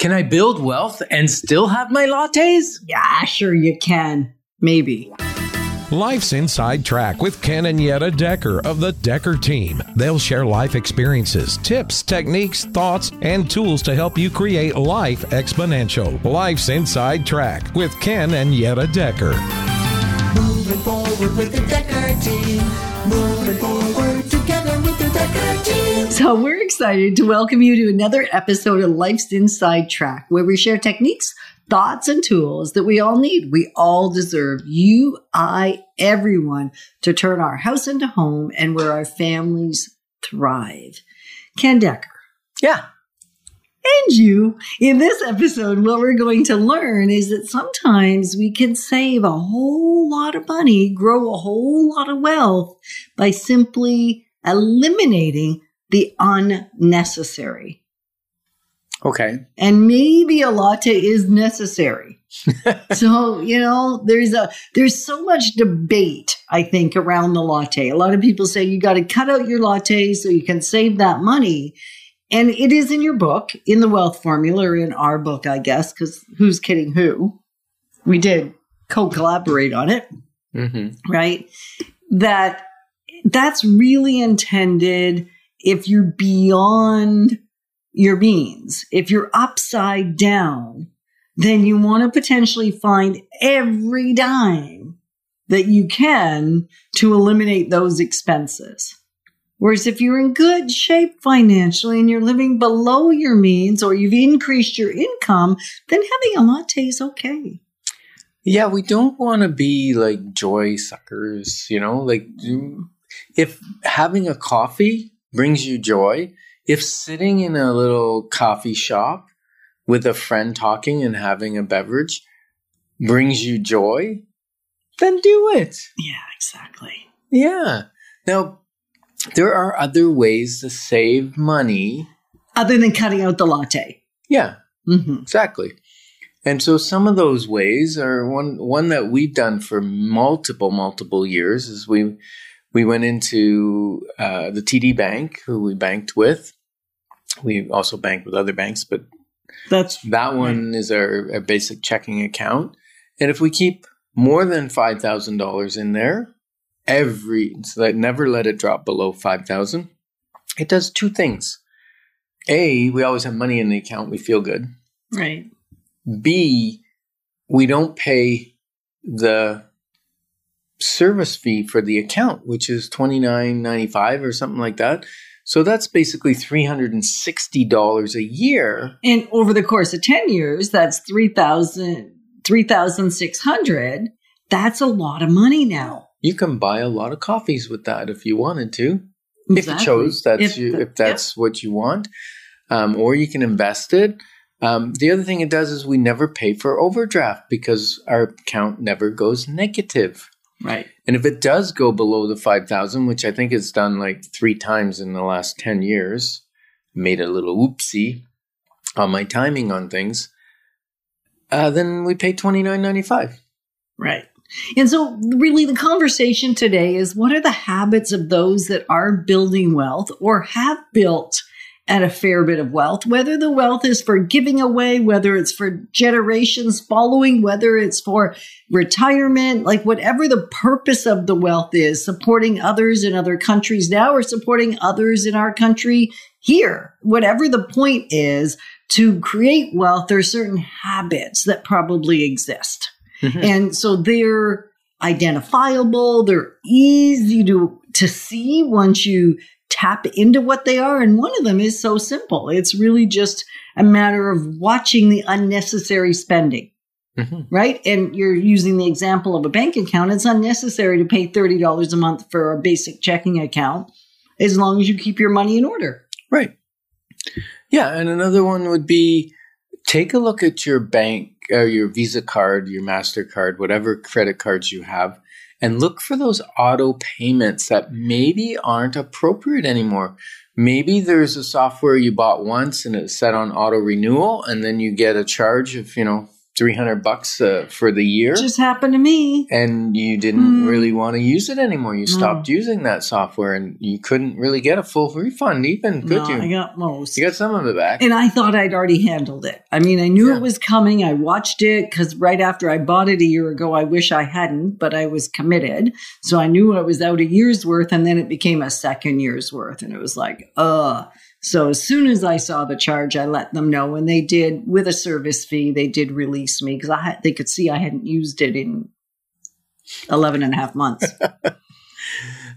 Can I build wealth and still have my lattes? Yeah, sure you can. Maybe. Life's Inside Track with Ken and Yetta Decker of the Decker team. They'll share life experiences, tips, techniques, thoughts, and tools to help you create life exponential. Life's Inside Track with Ken and Yetta Decker. Moving forward with the Decker team. Moving forward together with the Decker team. So we're excited to welcome you to another episode of Life's Inside Track, where we share techniques, thoughts, and tools that we all need. We all deserve you, I, everyone to turn our house into home and where our families thrive. Ken Decker. Yeah. And you. In this episode, what we're going to learn is that sometimes we can save a whole lot of money, grow a whole lot of wealth by simply eliminating the unnecessary. Okay. And maybe a latte is necessary. so, you know, there's a there's so much debate, I think, around the latte. A lot of people say you got to cut out your latte so you can save that money. And it is in your book, in the wealth formula, or in our book, I guess, because who's kidding who? We did co-collaborate on it, Mm-hmm. right? That that's really intended if you're beyond your means. If you're upside down, then you want to potentially find every dime that you can to eliminate those expenses. Whereas if you're in good shape financially and you're living below your means or you've increased your income, then having a latte is okay. Yeah, we don't want to be like joy suckers, you know? Like, if having a coffee brings you joy, if sitting in a little coffee shop with a friend talking and having a beverage brings you joy, then do it. Yeah, exactly. Yeah. Now, there are other ways to save money. Other than cutting out the latte. Yeah, hmm exactly. And so some of those ways are one one that we've done for multiple multiple years is we we went into uh, the TD Bank, who we banked with. We also banked with other banks, but That's that one is our, our basic checking account. And if we keep more than five thousand dollars in there, every so that never let it drop below five thousand, it does two things. A, we always have money in the account. We feel good. right. B, we don't pay the service fee for the account, which is twenty nine ninety five or something like that. So that's basically three hundred and sixty dollars a year. And over the course of 10 years, that's 3,000, 3,600. That's a lot of money now. You can buy a lot of coffees with that if you wanted to. If you chose, that's If you, the- if that's what you want, um, or you can invest it. Um, the other thing it does is we never pay for overdraft because our account never goes negative. Right. And if it does go below the 5,000, which I think it's done like three times in the last 10 years, made a little oopsie on my timing on things, uh, then we pay twenty nine ninety five. Right. And so, really, the conversation today is what are the habits of those that are building wealth or have built at a fair bit of wealth, whether the wealth is for giving away, whether it's for generations following, whether it's for retirement, like whatever the purpose of the wealth is, supporting others in other countries now or supporting others in our country here. Whatever the point is to create wealth, there are certain habits that probably exist. Mm-hmm. And so they're identifiable, they're easy to to see once you tap into what they are and one of them is so simple. It's really just a matter of watching the unnecessary spending. Mhm. Right? And you're using the example of a bank account. It's unnecessary to pay $30 a month for a basic checking account as long as you keep your money in order. Right. Yeah. And another one would be take a look at your bank or your Visa card, your MasterCard, whatever credit cards you have, and look for those auto payments that maybe aren't appropriate anymore. Maybe there's a software you bought once and it's set on auto renewal, and then you get a charge of, you know, 300 bucks uh, for the year. Just happened to me. and you didn't Hmm. really want to use it anymore. You No. stopped using that software and you couldn't really get a full refund even, could no, you? I got most. you got some of it back. and I thought I'd already handled it. I mean, I knew Yeah. it was coming. I watched it because right after I bought it a year ago, I wish I hadn't, but I was committed. So I knew I was out a year's worth, and then it became a second year's worth. And it was like, uh. So as soon as I saw the charge, I let them know, and they did with a service fee. They did release me because I they could see I hadn't used it in 11 and a half months.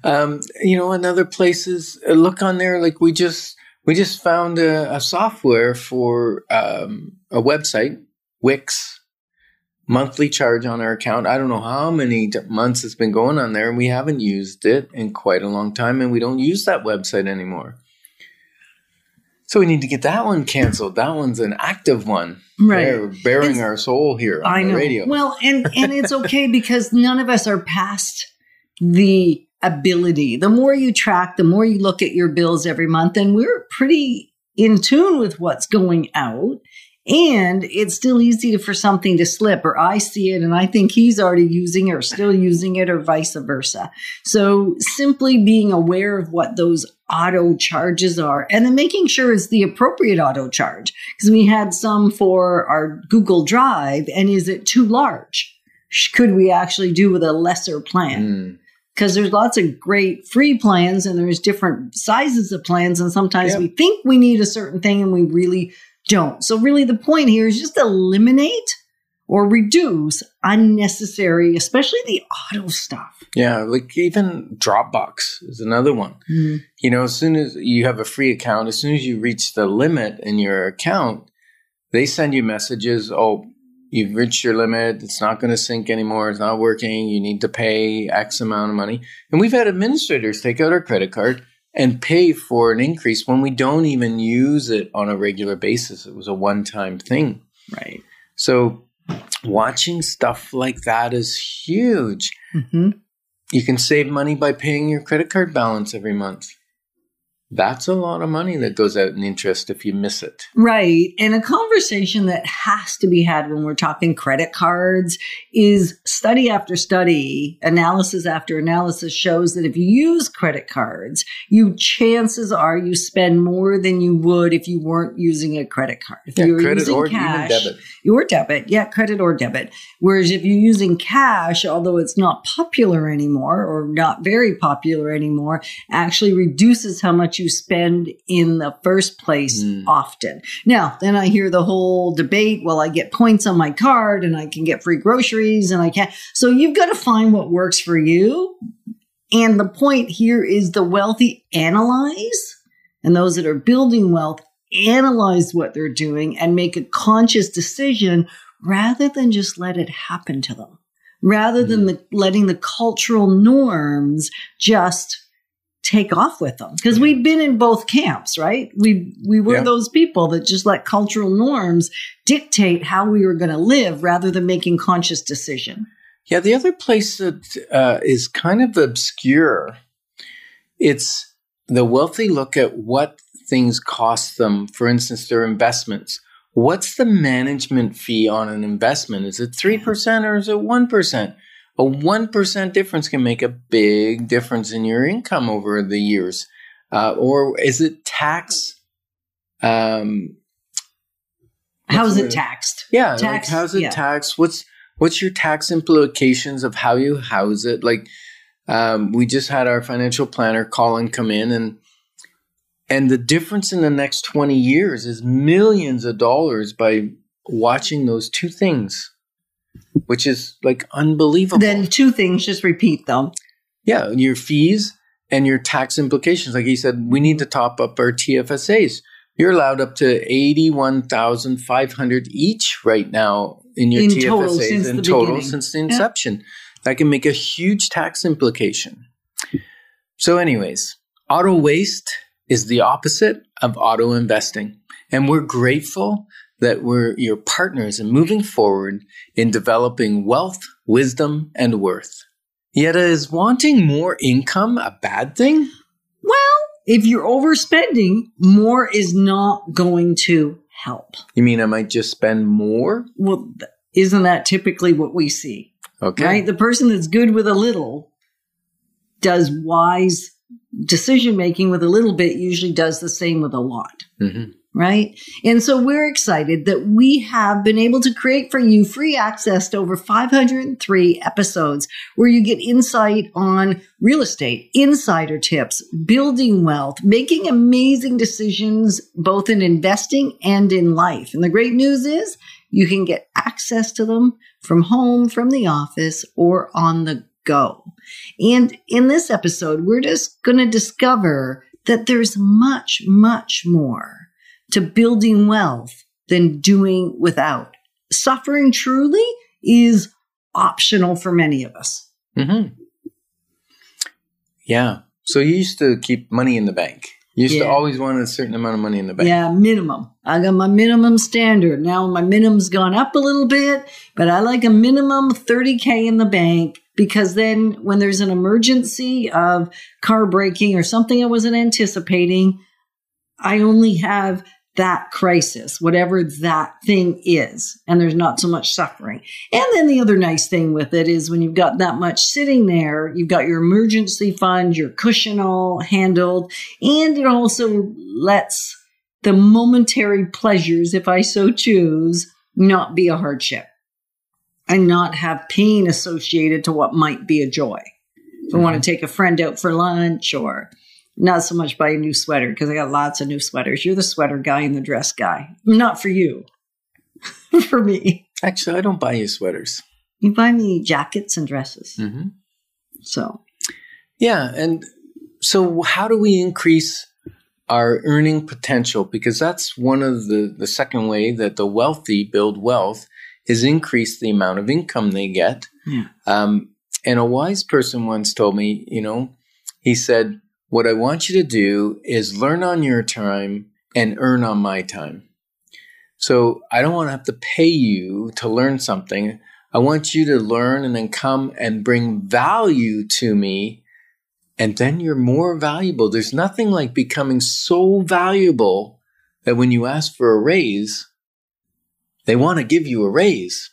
Um, you know, in other places, uh, look on there. Like we just we just found a, a software for um, a website, Wix, monthly charge on our account. I don't know how many months it's been going on there, and we haven't used it in quite a long time, and we don't use that website anymore. So we need to get that one canceled. That one's an active one. Right. They're bearing It's- our soul here on I the know. radio. Well, and and it's okay because none of us are past the ability. The more you track, the more you look at your bills every month, and we're pretty in tune with what's going out. And it's still easy for something to slip, or I see it and I think he's already using it or still using it, or vice versa. So simply being aware of what those auto charges are and then making sure it's the appropriate auto charge because we had some for our Google Drive, and is it too large? Could we actually do with a lesser plan? Mm. Because there's lots of great free plans, and there's different sizes of plans, and sometimes Yep. we think we need a certain thing, and we really don't. So, really, the point here is just eliminate or reduce unnecessary, especially the auto stuff. Yeah, like even Dropbox is another one. Hmm. you know, as soon as you have a free account, as soon as you reach the limit in your account, they send you messages. Oh, you've reached your limit. It's not going to sync anymore. It's not working. You need to pay X amount of money. And we've had administrators take out our credit card and pay for an increase when we don't even use it on a regular basis. It was a one time thing. Right. So watching stuff like that is huge. hmm You can save money by paying your credit card balance every month. That's a lot of money that goes out in interest if you miss it. Right. And a conversation that has to be had when we're talking credit cards is study after study, analysis after analysis shows that if you use credit cards, you chances are you spend more than you would if you weren't using a credit card. If Yeah, you were credit using or cash, even debit. or debit, yeah, credit or debit. Whereas if you're using cash, although it's not popular anymore or not very popular anymore, actually reduces how much you spend in the first place Mm. often. Now, then I hear the whole debate, well, I get points on my card and I can get free groceries and I can. So you've got to find what works for you. And the point here is the wealthy analyze and those that are building wealth analyze what they're doing and make a conscious decision rather than just let it happen to them, rather than the, letting the cultural norms just take off with them. Because we've been in both camps, right? We we were Yeah. those people that just let cultural norms dictate how we were going to live rather than making conscious decision. Yeah, the other place that uh, is kind of obscure, it's the wealthy look at what things cost them. For instance, their investments. What's the management fee on an investment? Is it 3% or is it 1%? A 1% difference can make a big difference in your income over the years. Uh, or is it tax? Um, How's it taxed? Yeah, like Tax, how's it yeah. taxed? What's what's your tax implications of how you house it? Like, um, we just had our financial planner Colin come in, and and the difference in the next twenty years is millions of dollars by watching those two things, which is like unbelievable. Then two things, just repeat them. yeah, your fees and your tax implications. Like he said, we need to top up our TFSAs. You're allowed up to eighty-one thousand five hundred each right now in your In TFSAs total since in the total beginning. since the inception. That can make a huge tax implication. So, anyways, auto waste is the opposite of auto investing, and we're grateful that we're your partners in moving forward in developing wealth, wisdom, and worth. Yet, is wanting more income a bad thing? Well, if you're overspending, more is not going to help. You mean I might just spend more? Well, isn't that typically what we see? Okay. Right? The person that's good with a little does wise decision making with a little bit, usually does the same with a lot. hmm Right. And so we're excited that we have been able to create for you free access to over 503 episodes where you get insight on real estate, insider tips, building wealth, making amazing decisions, both in investing and in life. And the great news is you can get access to them from home, from the office, or on the go. And in this episode, we're just going to discover that there's much, much more to building wealth than doing without. Suffering truly is optional for many of us. hmm Yeah. So you used to keep money in the bank. You used to always want a certain amount of money in the bank. Yeah, minimum. I got my minimum standard. Now my minimum's gone up a little bit, but I like a minimum 30K in the bank because then when there's an emergency of car breaking or something I wasn't anticipating, I only have that crisis, whatever that thing is, and there's not so much suffering. And then the other nice thing with it is when you've got that much sitting there, you've got your emergency fund, your cushion all handled, and it also lets the momentary pleasures, if I so choose, not be a hardship and not have pain associated to what might be a joy. If I want to mm-hmm. take a friend out for lunch or not so much buy a new sweater because I got lots of new sweaters. You're the sweater guy and the dress guy. Not for you. for me. Actually, I don't buy you sweaters. You buy me jackets and dresses. hmm So Yeah. And so, how do we increase our earning potential? Because that's one of the, the second way that the wealthy build wealth is increase the amount of income they get. Yeah. Um, and a wise person once told me, you know, he said, What I want you to do is learn on your time and earn on my time. So I don't want to have to pay you to learn something. I want you to learn and then come and bring value to me. And then you're more valuable. There's nothing like becoming so valuable that when you ask for a raise, they want to give you a raise.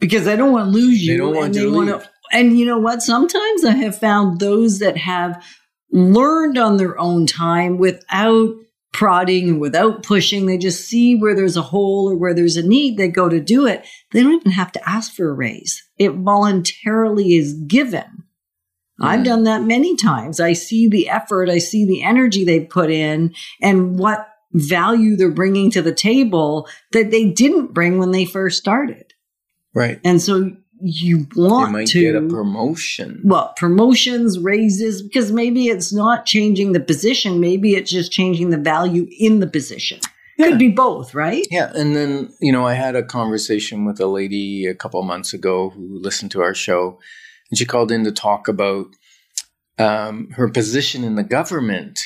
because they don't want to lose you. They don't want and you to wanna- leave. And you know what? Sometimes I have found those that have learned on their own time without prodding, and without pushing. They just see where there's a hole or where there's a need. They go to do it. They don't even have to ask for a raise. It voluntarily is given. I've Mhm. done that many times. I see the effort, I see the energy they put in, and what value they're bringing to the table that they didn't bring when they first started. Right. And so you want might to get a promotion. well, promotions, raises, because maybe it's not changing the position, maybe it's just changing the value in the position. Yeah. Could be both, right? Yeah, and then you know, I had a conversation with a lady a couple months ago who listened to our show, and she called in to talk about um, her position in the government,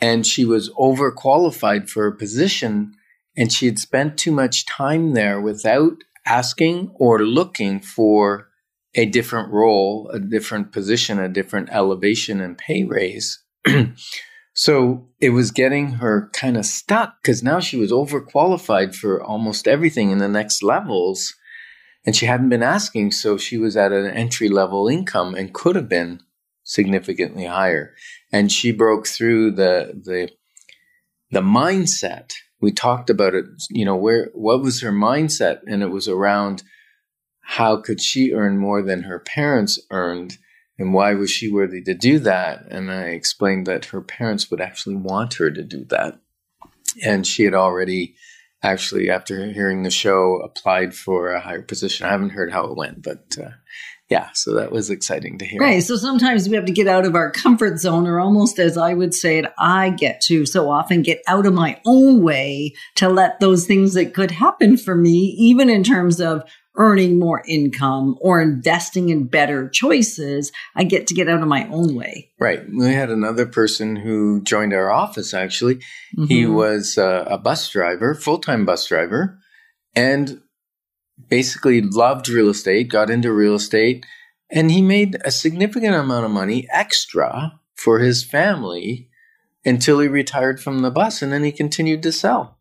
and she was overqualified for a position, and she had spent too much time there without asking or looking for a different role, a different position, a different elevation and pay raise. So it was getting her kind of stuck because now she was overqualified for almost everything in the next levels. And she hadn't been asking. So she was at an entry level income and could have been significantly higher. And she broke through the, the, the mindset. We talked about it, you know, where, what was her mindset? And it was around how could she earn more than her parents earned? And why was she worthy to do that? And I explained that her parents would actually want her to do that. And she had already actually, after hearing the show, applied for a higher position. I haven't heard how it went, but uh, yeah, so that was exciting to hear. Right. So sometimes we have to get out of our comfort zone, or almost as I would say it, I get to so often get out of my own way to let those things that could happen for me, even in terms of earning more income or investing in better choices, I get to get out of my own way. Right. We had another person who joined our office actually. He Mhm. was uh, a bus driver, full time bus driver, and basically loved real estate, got into real estate, and he made a significant amount of money extra for his family until he retired from the bus and then he continued to sell.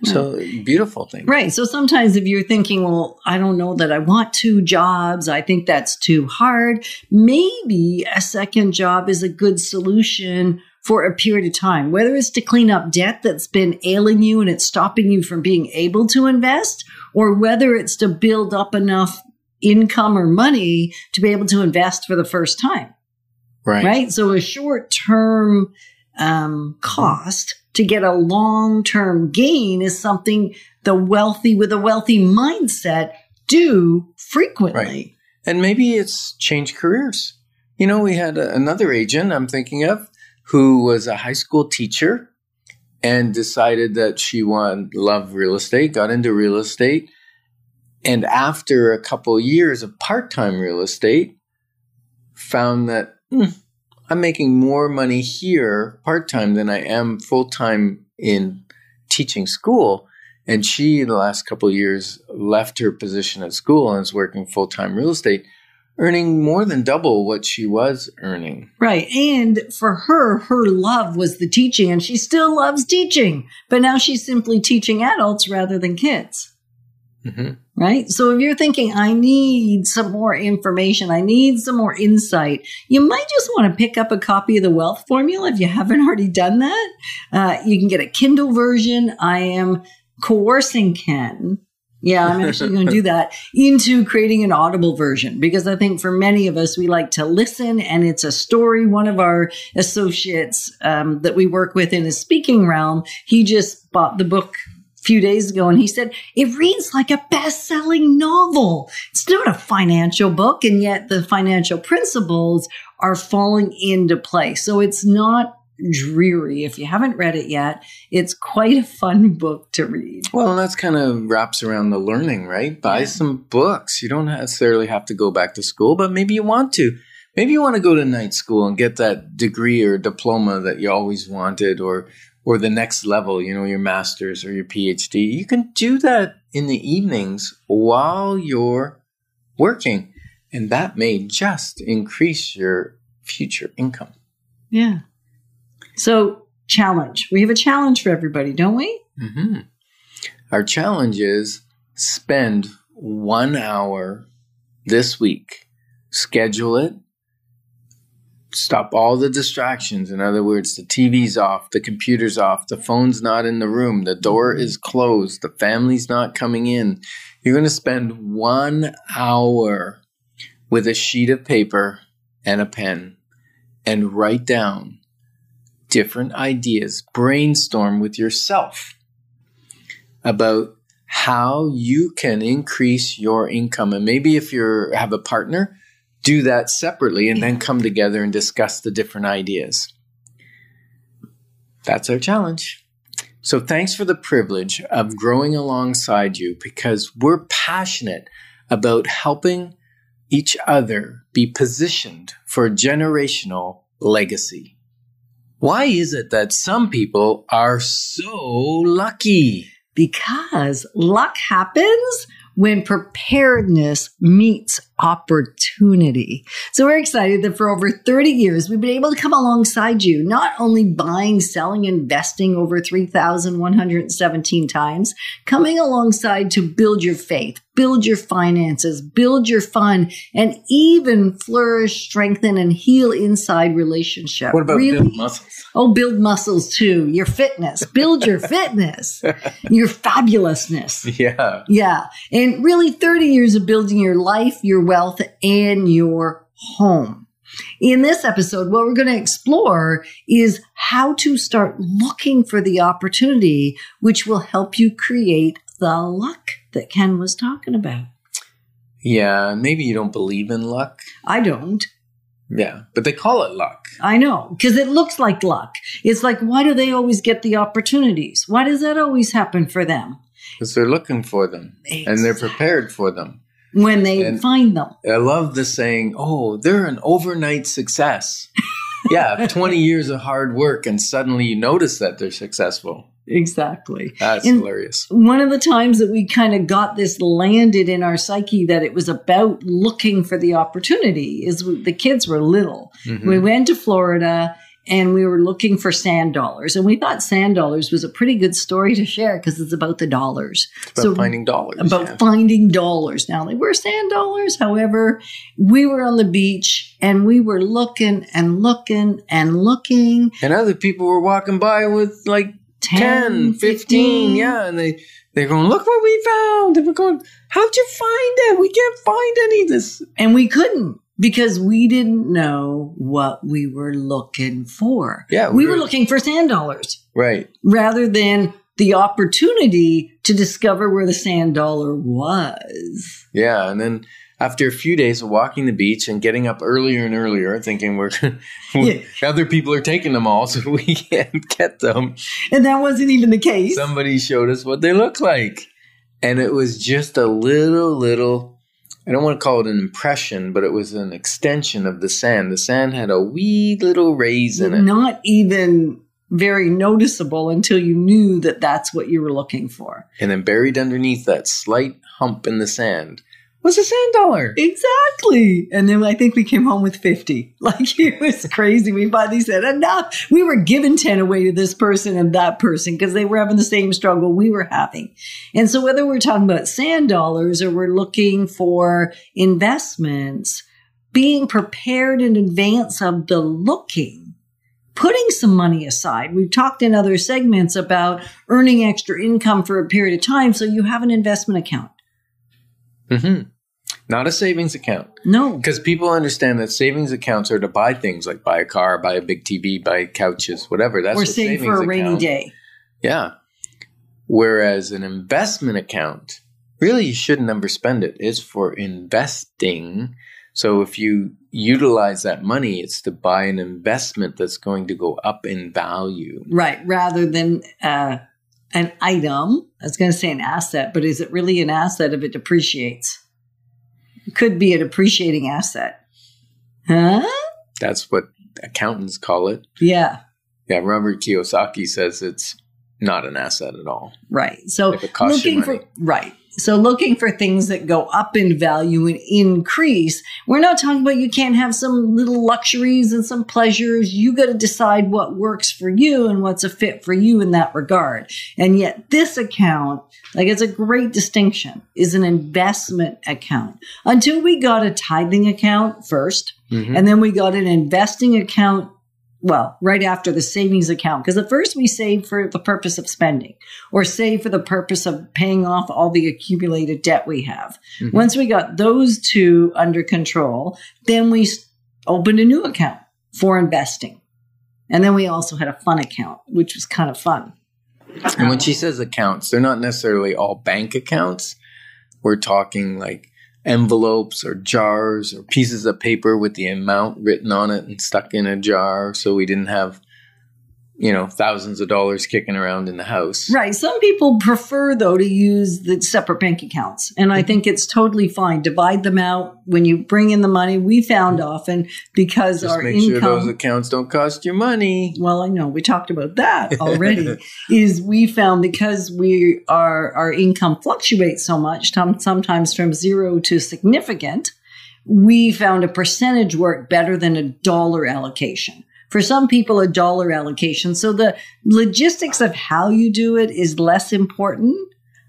Hmm. So beautiful thing. Right. So sometimes if you're thinking, well, I don't know that I want two jobs, I think that's too hard, maybe a second job is a good solution for a period of time, whether it's to clean up debt that's been ailing you and it's stopping you from being able to invest, or whether it's to build up enough income or money to be able to invest for the first time. Right. Right. So a short term um, cost to get a long term gain is something the wealthy with a wealthy mindset do frequently. And maybe it's change careers. You know, we had a, another agent I'm thinking of who was a high school teacher and decided that she wanted love real estate, got into real estate, and after a couple years of part-time real estate, found that "Hmm, I'm making more money here part-time than I am full-time in teaching school. And she, in the last couple of years, left her position at school and is working full-time real estate earning more than double what she was earning. Right. And for her, her love was the teaching and she still loves teaching, but now she's simply teaching adults rather than kids. hmm Right. So if you're thinking, I need some more information, I need some more insight, you might just want to pick up a copy of the Wealth Formula if you haven't already done that. Uh, you can get a Kindle version. I am coercing Ken. Yeah, I'm actually going to do that into creating an audible version because I think for many of us, we like to listen and it's a story. One of our associates um, that we work with in the speaking realm, he just bought the book a few days ago and he said it reads like a best-selling novel it's not a financial book and yet the financial principles are falling into place so it's not dreary if you haven't read it yet it's quite a fun book to read Well, and that's kind of wraps around the learning, right? Buy Yeah. some books. You don't necessarily have to go back to school, but maybe you want to. Maybe you want to go to night school and get that degree or diploma that you always wanted or or the next level, you know, your master's or your PhD. You can do that in the evenings while you're working, and that may just increase your future income. Yeah. So, challenge. We have a challenge for everybody, don't we? hmm Our challenge is spend one hour this week. Schedule it. Stop all the distractions. In other words, the TV's off, the computer's off, the phone's not in the room, the door is closed, the family's not coming in. You're going to spend one hour with a sheet of paper and a pen and write down different ideas. Brainstorm with yourself about how you can increase your income. And maybe if you have a partner do that separately and then come together and discuss the different ideas. That's our challenge. So thanks for the privilege of growing alongside you because we're passionate about helping each other be positioned for generational legacy why is it that some people are so lucky? Because luck happens when preparedness meets opportunity. So we're excited that for over 30 years, we've been able to come alongside you, not only buying, selling, investing over 3,117 times, coming alongside to build your faith, build your finances, build your fun, and even flourish, strengthen, and heal inside relationship. What about Really? build muscles? Oh, build muscles too. Your fitness. Build your fitness. Your fabulousness. Yeah. Yeah. And really 30 years of building your life, your wealth, and your home. In this episode, what we're going to explore is how to start looking for the opportunity, which will help you create the luck that Ken was talking about. Yeah. Maybe you don't believe in luck. I don't. Yeah. But they call it luck. I know, because it looks like luck. It's like, why do they always get the opportunities? Why does that always happen for them Because they're looking for them and they're prepared for them. When they And- find them? I love the saying, oh, they're an overnight success. yeah. 20 years of hard work and suddenly you notice that they're successful. Exactly. That's And- hilarious. One of the times that we kind of got this landed in our psyche that it was about looking for the opportunity is the kids were little. Mhm. We went to Florida and we were looking for sand dollars. And we thought sand dollars was a pretty good story to share because it's about the dollars. About finding dollars. about yeah. finding dollars. Now they were sand dollars. However, we were on the beach and we were looking and looking and looking. and other people were walking by with like 10, 15, yeah, and they they're going, look what we found. And we're going, how'd you find it? We can't find any of this. And we couldn't because we didn't know what we were looking for. Yeah, We we were were- looking for sand dollars Right. rather than the opportunity to discover where the sand dollar was. Yeah, and then after a few days of walking the beach and getting up earlier and earlier, thinking we're Yeah. other people are taking them all, so we can't get them. And that wasn't even the case. Somebody showed us what they look like, and it was just a little, little. I don't want to call it an impression, but it was an extension of the sand. The sand had a wee little raise in it. Not even very noticeable until you knew that that's what you were looking for. And then buried underneath that slight hump in the sand was a sand dollar. Exactly. And then I think we came home with 50. Like it was crazy. We finally said enough. We were giving 10 away to this person and that person because they were having the same struggle we were having. And so whether we're talking about sand dollars or we're looking for investments, being prepared in advance of the looking, putting some money aside. We've talked in other segments about earning extra income for a period of time. So you have an investment account. hmm Not a savings account. No. Because people understand that savings accounts are to buy things like buy a car, buy a big TV, buy couches, whatever. That's or save savings for a rainy account- day. Yeah. Whereas an investment account, really, you shouldn't underspend it. It's for investing. So if you utilize that money, it's to buy an investment that's going to go up in value. Right, rather than uh, an item. I was going to say an asset, but is it really an asset if it depreciates? Could be an appreciating asset. Huh? That's what accountants call it. Yeah, Yeah, Robert Kiyosaki says it's not an asset at all. right. So If it costs you looking for right. So looking for things that go up in value and increase. We're not talking about you can't have some little luxuries and some pleasures. You got to decide what works for you and what's a fit for you in that regard. And yet this account, like it's a great distinction, is an investment account. Until we got a tithing account 1st Mhm. and then we got an investing account well, right after the savings account. Because at first we save for the purpose of spending or save for the purpose of paying off all the accumulated debt we have. Mhm. Once we got those two under control, then we opened a new account for investing. And then we also had a fun account, which was kind of fun. And when she says accounts, they're not necessarily all bank accounts. We're talking like envelopes or jars or pieces of paper with the amount written on it and stuck in a jar so we didn't have, you know, thousands of dollars kicking around in the house. Right. Some people prefer, though, to use the separate bank accounts. And I think it's totally fine. Divide them out when you bring in the money. We found often because Just our make income. sure those accounts don't cost you money. well, I know we talked about that already. is we found because we are our income fluctuates so much, sometimes from zero to significant, we found a percentage work better than a dollar allocation. For some people, a dollar allocation. So the logistics of how you do it is less important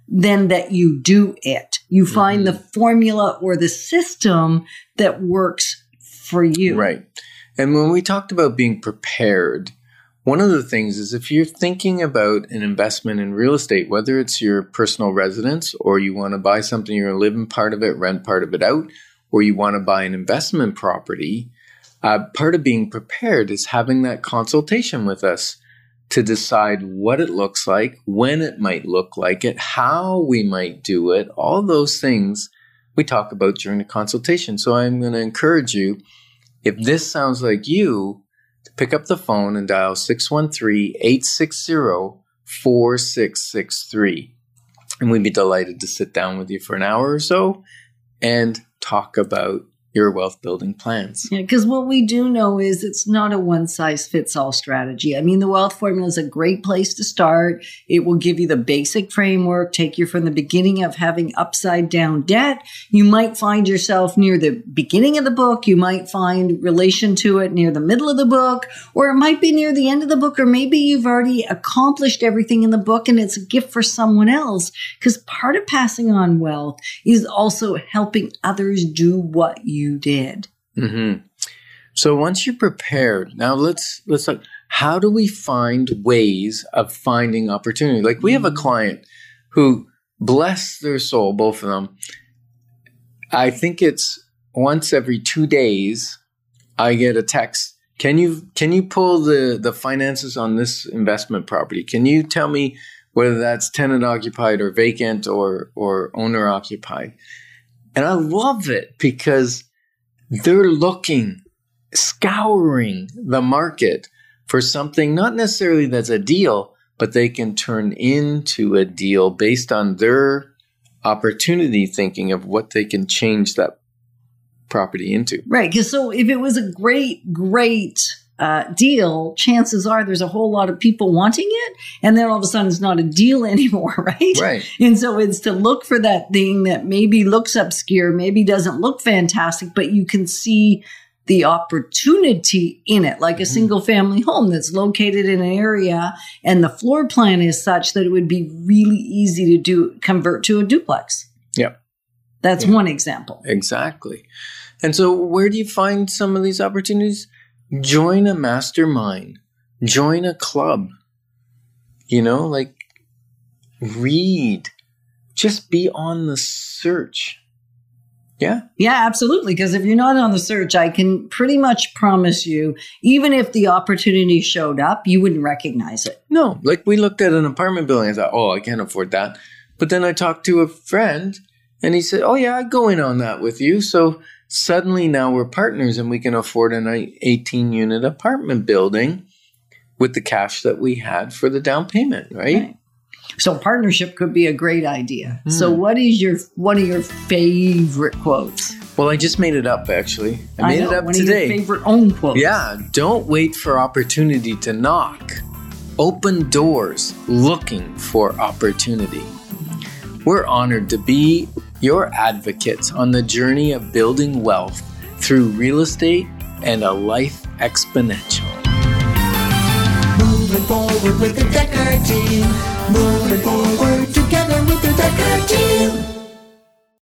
than that you do it. You find the mm-hmm. formula or the system that works for you. Right. And when we talked about being prepared, one of the things is if you're thinking about an investment in real estate, whether it's your personal residence or you want to buy something, you're going to live in part of it, rent part of it out, or you want to buy an investment property, uh, part of being prepared is having that consultation with us to decide what it looks like, when it might look like it, how we might do it, all those things we talk about during the consultation. So I'm going to encourage you if this sounds like you, to pick up the phone and dial 613 860 4663. And we'd be delighted to sit down with you for an hour or so and talk about your wealth building plans. Yeah, because what we do know is it's not a one size fits all strategy. I mean, the wealth formula is a great place to start. It will give you the basic framework, take you from the beginning of having upside down debt. You might find yourself near the beginning of the book. You might find relation to it near the middle of the book, or it might be near the end of the book, or maybe you've already accomplished everything in the book and it's a gift for someone else. Because part of passing on wealth is also helping others do what you did. hmm So once you're prepared, now let's let's look. How do we find ways of finding opportunity? Like we have a client who, bless their soul, both of them. I think it's once every two days, I get a text. Can you can you pull the the finances on this investment property? Can you tell me whether that's tenant occupied or vacant or or owner occupied? And I love it because they're looking, scouring the market for something not necessarily that's a deal, but they can turn into a deal based on their opportunity thinking of what they can change that property into. Right. Because so if it was a great, great uh, deal, chances are there's a whole lot of people wanting it. And then all of a sudden it's not a deal anymore. Right. Right. And so it's to look for that thing that maybe looks obscure, maybe doesn't look fantastic, but you can see the opportunity in it, like a single family home that's located in an area and the floor plan is such that it would be really easy to do convert to a duplex. Yep. That's one example. Exactly. And so, where do you find some of these opportunities? Join a mastermind, join a club, you know, like read, just be on the search. Yeah. Yeah, absolutely. Because if you're not on the search, I can pretty much promise you, even if the opportunity showed up, you wouldn't recognize it. No, like we looked at an apartment building. I thought, oh, I can't afford that. But then I talked to a friend and he said, oh, yeah, I'd go in on that with you. So suddenly now we're partners and we can afford an 18 unit apartment building with the cash that we had for the down payment, right? Right. So partnership could be a great idea. So hmm. what is your one of your favorite quotes? Well, I just made it up actually. I made know, it up one today. Of your favorite own quotes. Yeah, don't wait for opportunity to knock. Open doors looking for opportunity. We're honored to be your advocates on the journey of building wealth through real estate and a life exponential. Moving forward with the Decker team. Moving forward together with the Decker team.